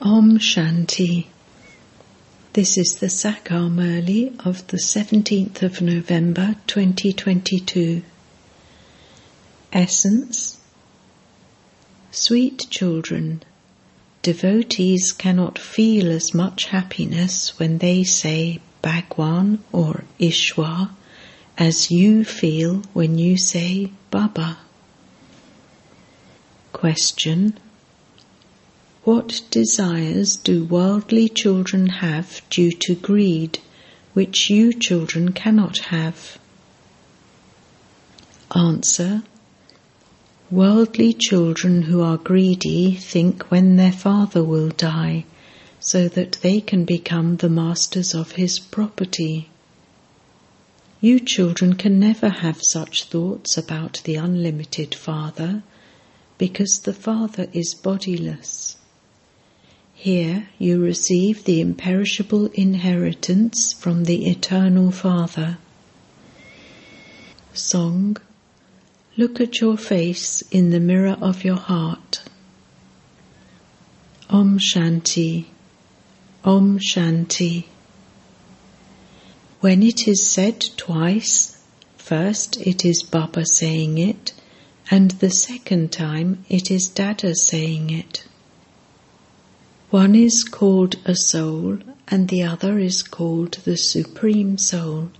Om Shanti. This is the Sakar Murli of the 17th of November 2022. Essence Sweet children, devotees cannot feel as much happiness when they say Bhagwan or Ishwar as you feel when you say Baba. Question what desires do worldly children have due to greed, which you children cannot have? Answer Worldly children who are greedy think when their father will die, so that they can become the masters of his property. You children can never have such thoughts about the unlimited Father, because the Father is bodiless. Here you receive the imperishable inheritance from the Eternal Father. Song Look at your face in the mirror of your heart. Om Shanti, Om Shanti. When it is said twice, first it is Baba saying it, and the second time it is Dada saying it. One is called a soul and the other is called the Supreme Soul,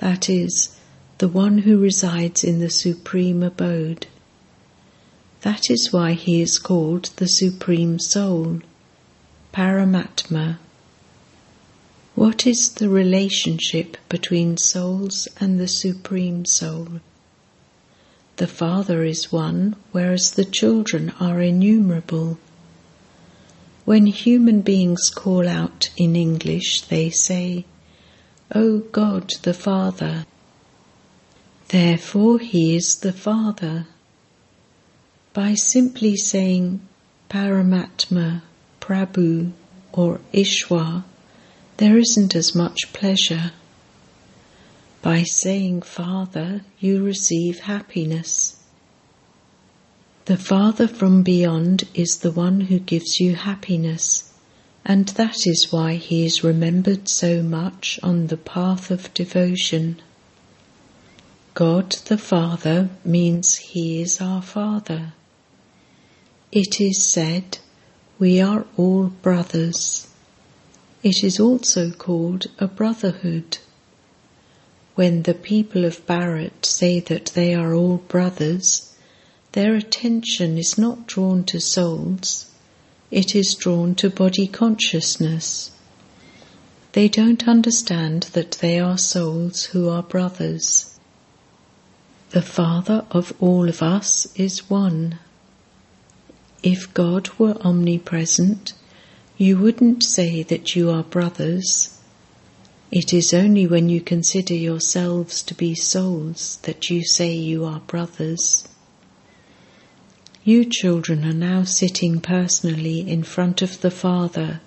that is, the one who resides in the Supreme Abode. That is why he is called the Supreme Soul, Paramatma. What is the relationship between souls and the Supreme Soul? The Father is one, whereas the children are innumerable. When human beings call out in English, they say, O God the Father. Therefore, He is the Father. By simply saying Paramatma, Prabhu, or Ishwar, there isn't as much pleasure. By saying Father, you receive happiness. The Father from beyond is the one who gives you happiness, and that is why he is remembered so much on the path of devotion. God the Father means He is our Father. It is said, We are all brothers. It is also called a brotherhood. When the people of Bharat say that they are all brothers, their attention is not drawn to souls, it is drawn to body consciousness. They don't understand that they are souls who are brothers. The Father of all of us is one. If God were omnipresent, you wouldn't say that you are brothers. It is only when you consider yourselves to be souls that you say you are brothers. You children are now sitting personally in front of the Father,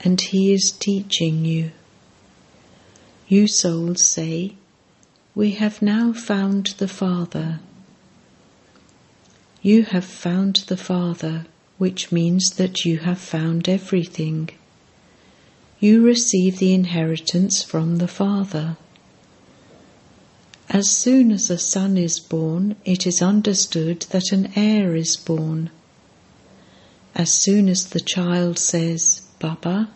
and He is teaching you. You souls say, We have now found the Father. You have found the Father, which means that you have found everything. You receive the inheritance from the Father. As soon as a son is born, it is understood that an heir is born. As soon as the child says, Baba,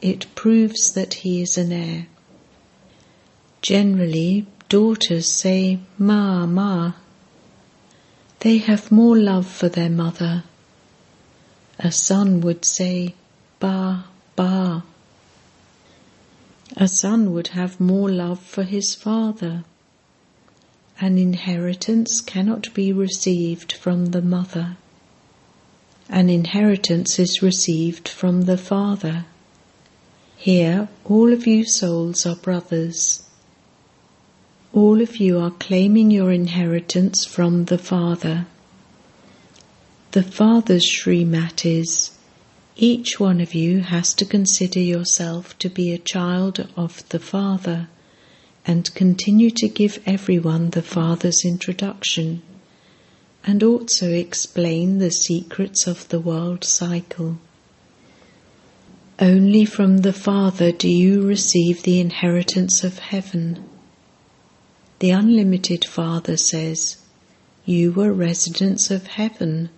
it proves that he is an heir. Generally, daughters say, Ma, Ma. They have more love for their mother. A son would say, Ba, Ba. A son would have more love for his father. An inheritance cannot be received from the mother. An inheritance is received from the father. Here, all of you souls are brothers. All of you are claiming your inheritance from the Father. The Father's Srimat is each one of you has to consider yourself to be a child of the Father and continue to give everyone the Father's introduction, and also explain the secrets of the world cycle. Only from the Father do you receive the inheritance of heaven. The unlimited Father says, You were residents of heaven,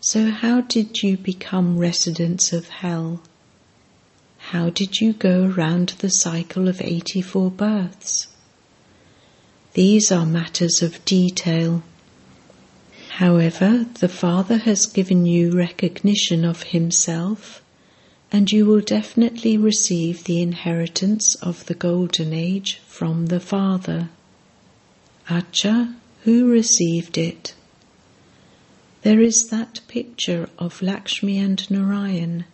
so how did you become residents of hell? How did you go around the cycle of 84 births? These are matters of detail. However, the Father has given you recognition of Himself, and you will definitely receive the inheritance of the Golden Age from the Father. Acha, who received it? There is that picture of Lakshmi and Narayan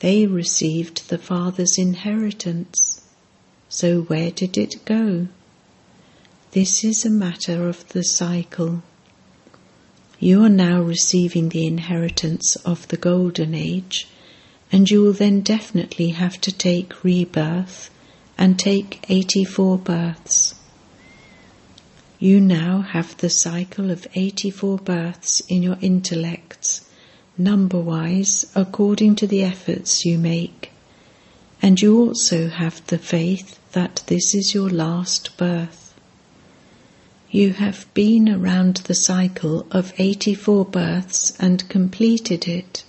they received the Father's inheritance. So where did it go? This is a matter of the cycle. You are now receiving the inheritance of the Golden Age, and you will then definitely have to take rebirth and take 84 births. You now have the cycle of 84 births in your intellects number wise according to the efforts you make. And you also have the faith that this is your last birth. You have been around the cycle of 84 births and completed it.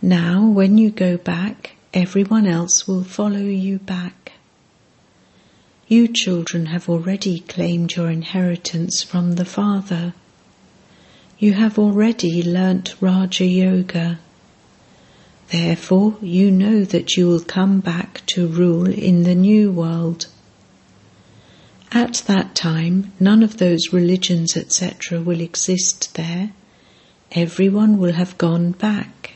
Now, when you go back, everyone else will follow you back. You children have already claimed your inheritance from the Father you have already learnt Raja Yoga. Therefore, you know that you will come back to rule in the new world. At that time, none of those religions, etc., will exist there. Everyone will have gone back.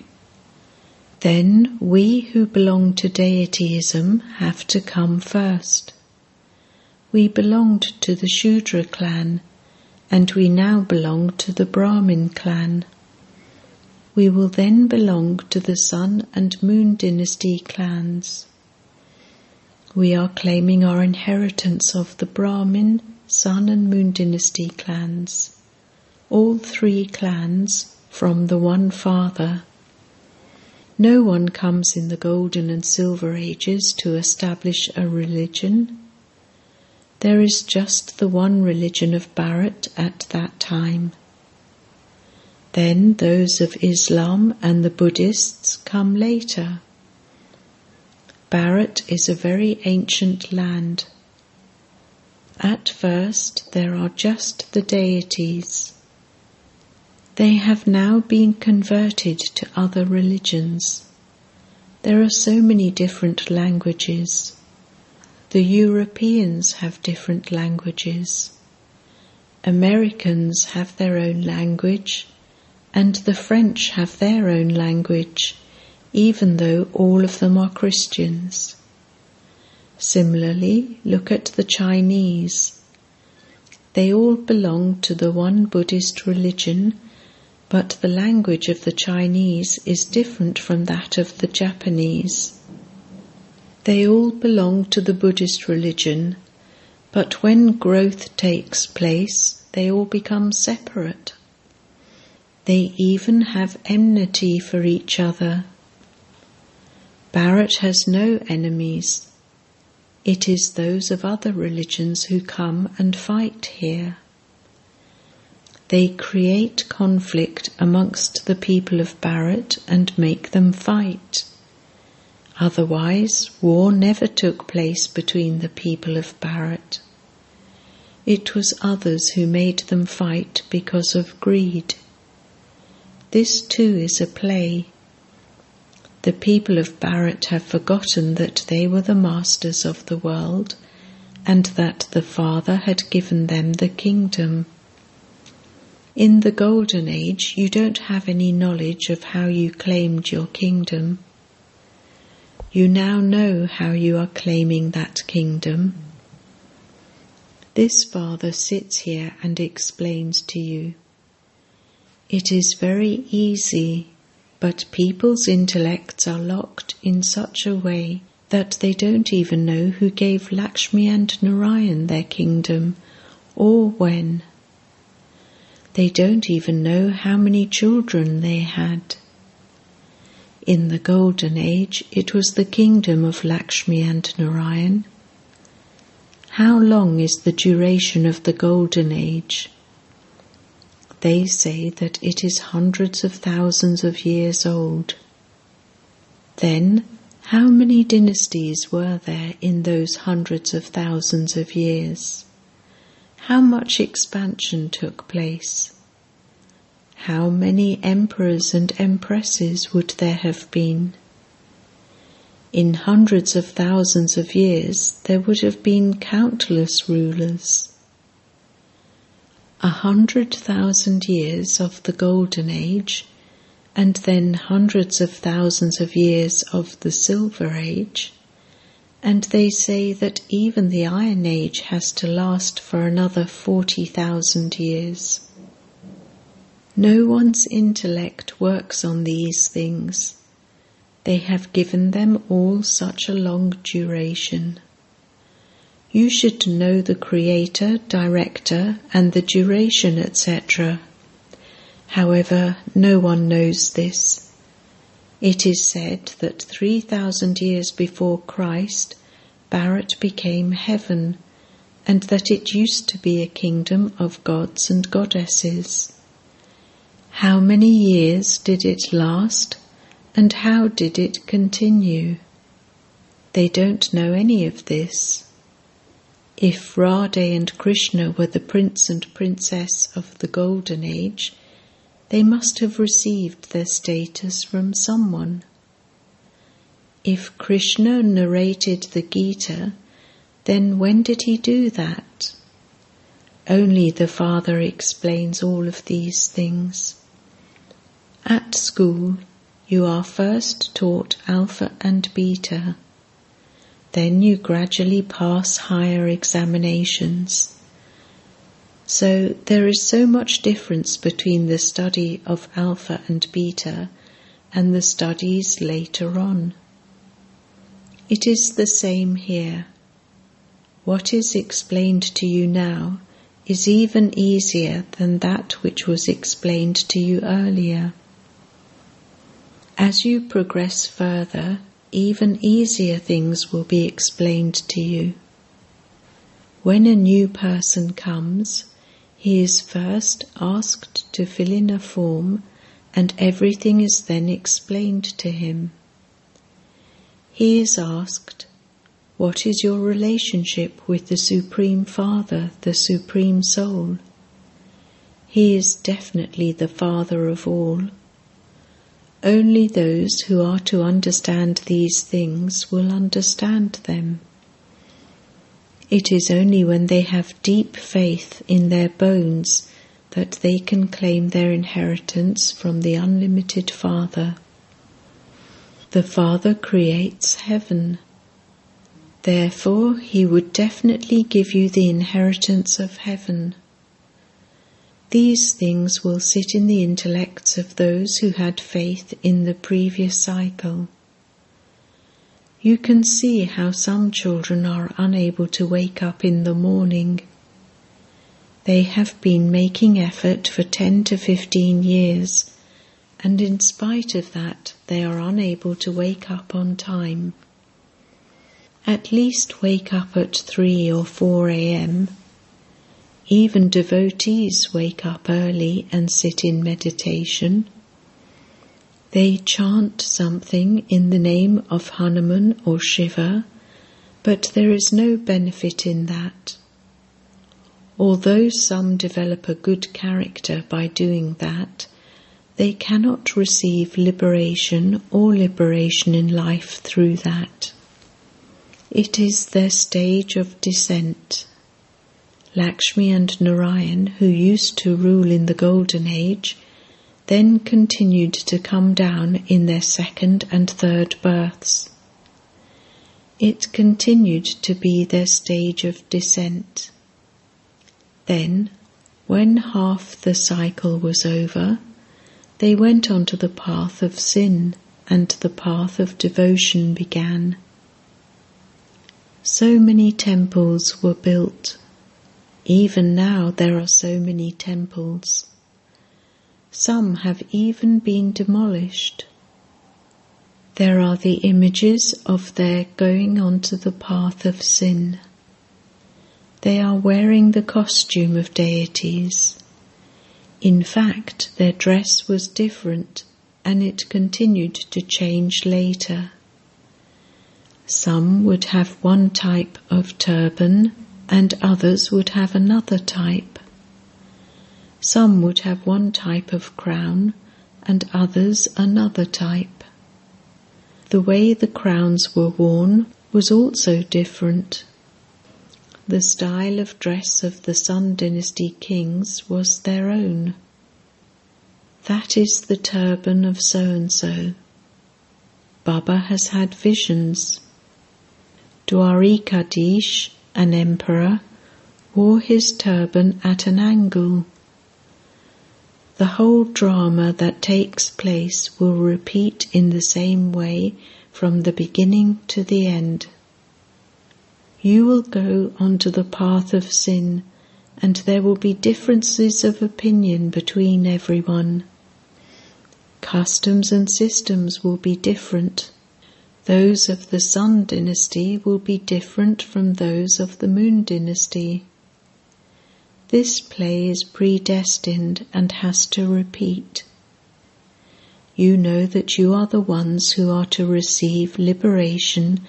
Then we who belong to deityism have to come first. We belonged to the Shudra clan and we now belong to the Brahmin clan. We will then belong to the Sun and Moon dynasty clans. We are claiming our inheritance of the Brahmin, Sun and Moon dynasty clans, all three clans from the one Father. No one comes in the Golden and Silver Ages to establish a religion there is just the one religion of Bharat at that time. Then those of Islam and the Buddhists come later. Bharat is a very ancient land. At first, there are just the deities. They have now been converted to other religions. There are so many different languages. The Europeans have different languages. Americans have their own language, and the French have their own language, even though all of them are Christians. Similarly, look at the Chinese. They all belong to the one Buddhist religion, but the language of the Chinese is different from that of the Japanese. They all belong to the Buddhist religion, but when growth takes place, they all become separate. They even have enmity for each other. Bharat has no enemies. It is those of other religions who come and fight here. They create conflict amongst the people of Bharat and make them fight. Otherwise, war never took place between the people of Bharat. It was others who made them fight because of greed. This too is a play. The people of Bharat have forgotten that they were the masters of the world and that the Father had given them the kingdom. In the Golden Age, you don't have any knowledge of how you claimed your kingdom. You now know how you are claiming that kingdom. This Father sits here and explains to you. It is very easy, but people's intellects are locked in such a way that they don't even know who gave Lakshmi and Narayan their kingdom or when. They don't even know how many children they had. In the Golden Age, it was the kingdom of Lakshmi and Narayan. How long is the duration of the Golden Age? They say that it is hundreds of thousands of years old. Then, how many dynasties were there in those hundreds of thousands of years? How much expansion took place? How many emperors and empresses would there have been? In hundreds of thousands of years, there would have been countless rulers. A hundred thousand years of the Golden Age, and then hundreds of thousands of years of the Silver Age, and they say that even the Iron Age has to last for another forty thousand years. No one's intellect works on these things. They have given them all such a long duration. You should know the creator, director, and the duration, etc. However, no one knows this. It is said that 3,000 years before Christ, Bharat became heaven, and that it used to be a kingdom of gods and goddesses. How many years did it last, and how did it continue? They don't know any of this. If Radhe and Krishna were the prince and princess of the Golden Age, they must have received their status from someone. If Krishna narrated the Gita, then when did he do that? Only the Father explains all of these things. At school, you are first taught alpha and beta. Then you gradually pass higher examinations. So there is so much difference between the study of alpha and beta and the studies later on. It is the same here. What is explained to you now is even easier than that which was explained to you earlier. As you progress further, even easier things will be explained to you. When a new person comes, he is first asked to fill in a form and everything is then explained to him. He is asked, What is your relationship with the Supreme Father, the Supreme Soul? He is definitely the Father of all only those who are to understand these things will understand them. It is only when they have deep faith in their bones that they can claim their inheritance from the unlimited Father. The Father creates heaven. Therefore, He would definitely give you the inheritance of heaven. These things will sit in the intellects of those who had faith in the previous cycle. You can see how some children are unable to wake up in the morning. They have been making effort for 10 to 15 years, and in spite of that, they are unable to wake up on time. At least wake up at 3 or 4 a.m even devotees wake up early and sit in meditation. They chant something in the name of Hanuman or Shiva, but there is no benefit in that. Although some develop a good character by doing that, they cannot receive liberation or liberation in life through that. It is their stage of descent. Lakshmi and Narayan, who used to rule in the Golden Age, then continued to come down in their second and third births. It continued to be their stage of descent. Then, when half the cycle was over, they went on to the path of sin and the path of devotion began. So many temples were built even now there are so many temples. Some have even been demolished. There are the images of their going onto the path of sin. They are wearing the costume of deities. In fact, their dress was different and it continued to change later. Some would have one type of turban and others would have another type. Some would have one type of crown and others another type. The way the crowns were worn was also different. The style of dress of the Sun Dynasty kings was their own. That is the turban of so and so. Baba has had visions. Dwarikadish, an emperor, wore his turban at an angle. The whole drama that takes place will repeat in the same way from the beginning to the end. You will go onto the path of sin, and there will be differences of opinion between everyone. Customs and systems will be different. Those of the Sun dynasty will be different from those of the Moon dynasty. This play is predestined and has to repeat. You know that you are the ones who are to receive liberation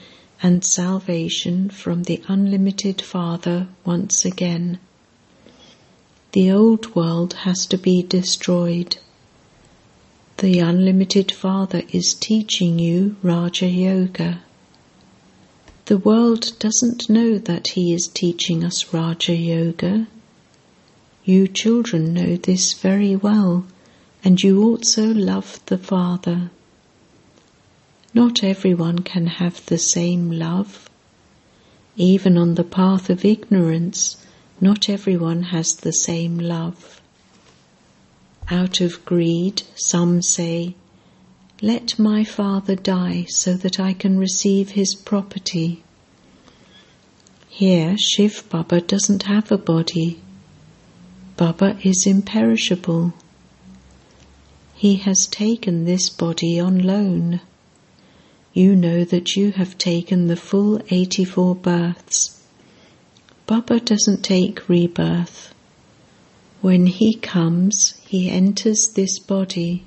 and salvation from the unlimited Father once again. The old world has to be destroyed. The unlimited Father is teaching you Raja Yoga. The world doesn't know that He is teaching us Raja Yoga. You children know this very well, and you also love the Father. Not everyone can have the same love. Even on the path of ignorance, not everyone has the same love. Out of greed, some say, Let my father die so that I can receive his property. Here, Shiv Baba doesn't have a body. Baba is imperishable. He has taken this body on loan. You know that you have taken the full 84 births. Baba doesn't take rebirth. When he comes, he enters this body.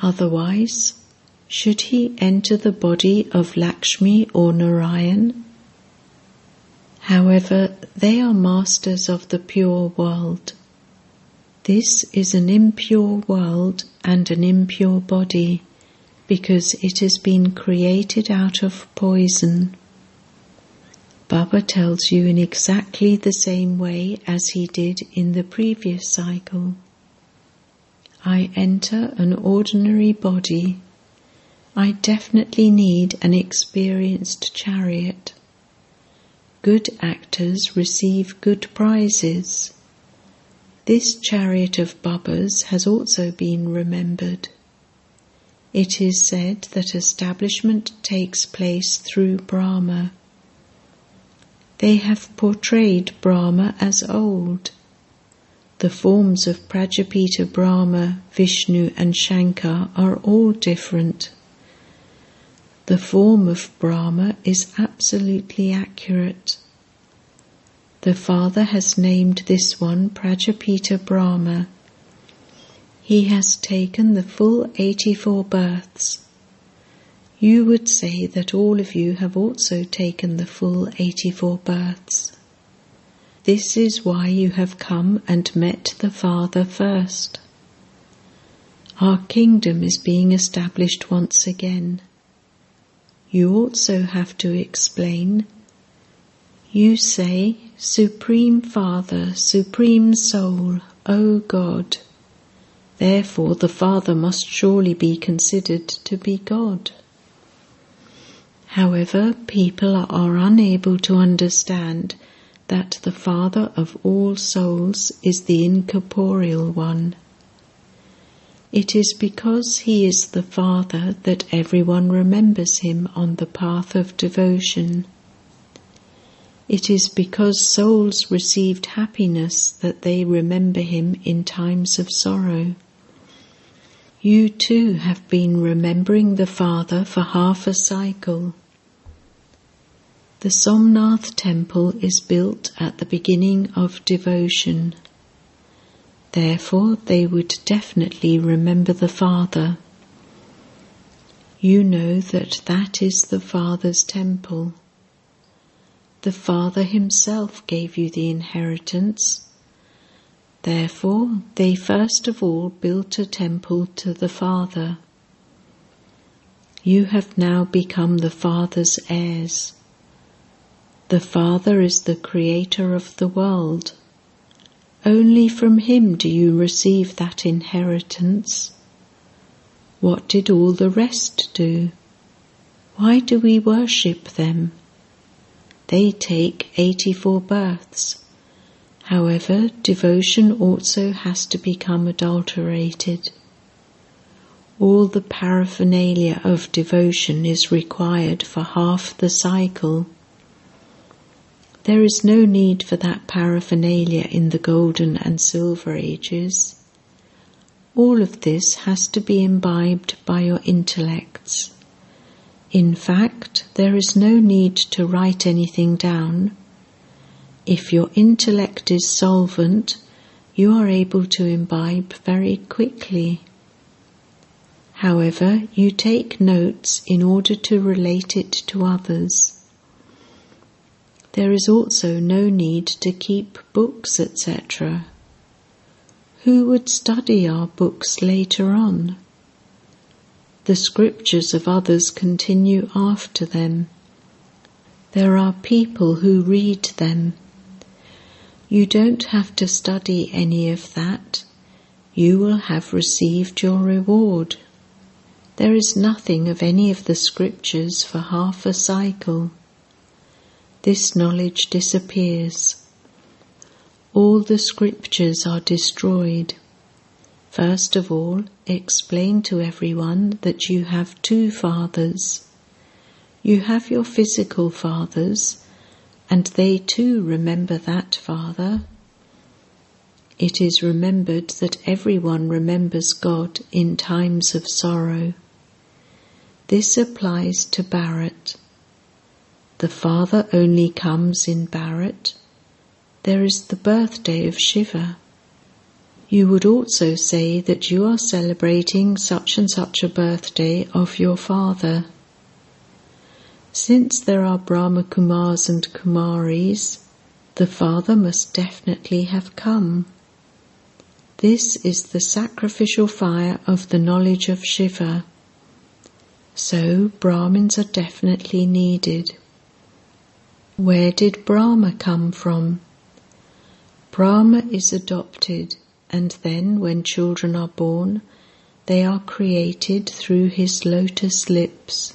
Otherwise, should he enter the body of Lakshmi or Narayan? However, they are masters of the pure world. This is an impure world and an impure body because it has been created out of poison. Baba tells you in exactly the same way as he did in the previous cycle. I enter an ordinary body. I definitely need an experienced chariot. Good actors receive good prizes. This chariot of Baba's has also been remembered. It is said that establishment takes place through Brahma. They have portrayed Brahma as old. The forms of Prajapita Brahma, Vishnu, and Shankar are all different. The form of Brahma is absolutely accurate. The Father has named this one Prajapita Brahma. He has taken the full 84 births. You would say that all of you have also taken the full 84 births. This is why you have come and met the Father first. Our kingdom is being established once again you also have to explain. You say, Supreme Father, Supreme Soul, O God. Therefore, the Father must surely be considered to be God. However, people are unable to understand that the Father of all souls is the incorporeal one. It is because he is the Father that everyone remembers him on the path of devotion. It is because souls received happiness that they remember him in times of sorrow. You too have been remembering the Father for half a cycle. The Somnath temple is built at the beginning of devotion. Therefore, they would definitely remember the Father. You know that that is the Father's temple. The Father Himself gave you the inheritance Therefore, they first of all built a temple to the Father. You have now become the Father's heirs. The Father is the creator of the world. Only from Him do you receive that inheritance. What did all the rest do? Why do we worship them? They take 84 births However, devotion also has to become adulterated. All the paraphernalia of devotion is required for half the cycle. There is no need for that paraphernalia in the golden and silver ages. All of this has to be imbibed by your intellects. In fact, there is no need to write anything down if your intellect is solvent, you are able to imbibe very quickly. However, you take notes in order to relate it to others. There is also no need to keep books, etc. Who would study our books later on? The scriptures of others continue after them. There are people who read them you don't have to study any of that. You will have received your reward. There is nothing of any of the scriptures for half a cycle. This knowledge disappears. All the scriptures are destroyed. First of all, explain to everyone that you have two fathers. You have your physical fathers and they too remember that Father. It is remembered that everyone remembers God in times of sorrow. This applies to Bharat. The Father only comes in Bharat. There is the birthday of Shiva. You would also say that you are celebrating such and such a birthday of your father. Since there are Brahma Kumars and Kumaris, the father must definitely have come. This is the sacrificial fire of the knowledge of Shiva. So Brahmins are definitely needed. Where did Brahma come from? Brahma is adopted, and then when children are born, they are created through his lotus lips.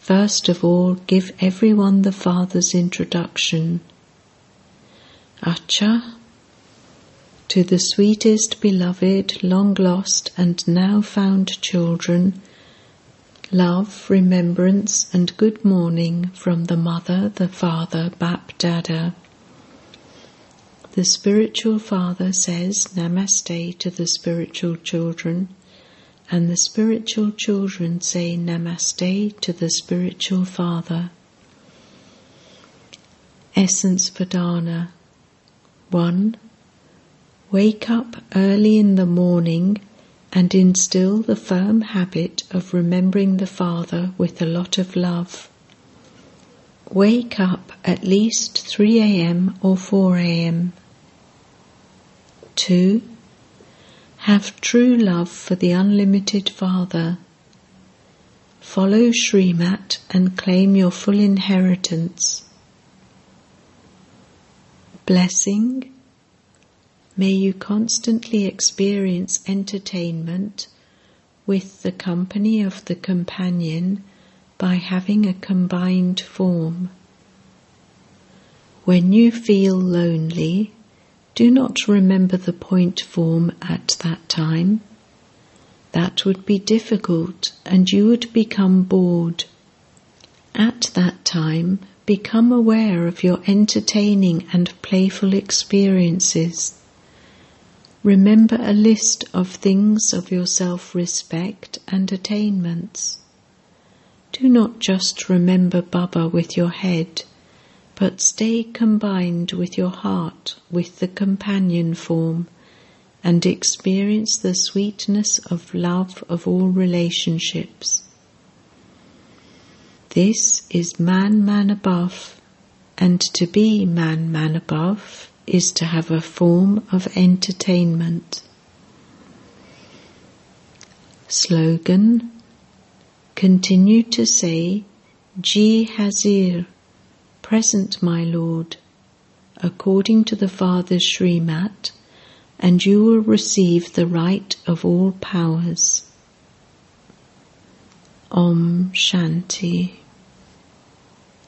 First of all, give everyone the Father's introduction. Acha, to the sweetest beloved, long lost and now found children, love, remembrance, and good morning from the Mother, the Father, Bap Dada. The spiritual father says Namaste to the spiritual children and the spiritual children say Namaste to the spiritual father. Essence for Dharna 1. Wake up early in the morning and instill the firm habit of remembering the Father with a lot of love. Wake up at least 3 a.m. or 4 a.m. 2. Have true love for the unlimited Father. Follow Srimat and claim your full inheritance. Blessing. May you constantly experience entertainment with the company of the companion by having a combined form. When you feel lonely, do not remember the point form at that time. That would be difficult and you would become bored. At that time, become aware of your entertaining and playful experiences. Remember a list of things of your self respect and attainments. Do not just remember Baba with your head, but stay combined with your heart with the companion form and experience the sweetness of love of all relationships. This is manmanabhav, and to be manmanabhav is to have a form of entertainment. Slogan Continue to say, Ji Hazir, present my Lord, according to the Father's Srimat, and you will receive the right of all powers. Om Shanti.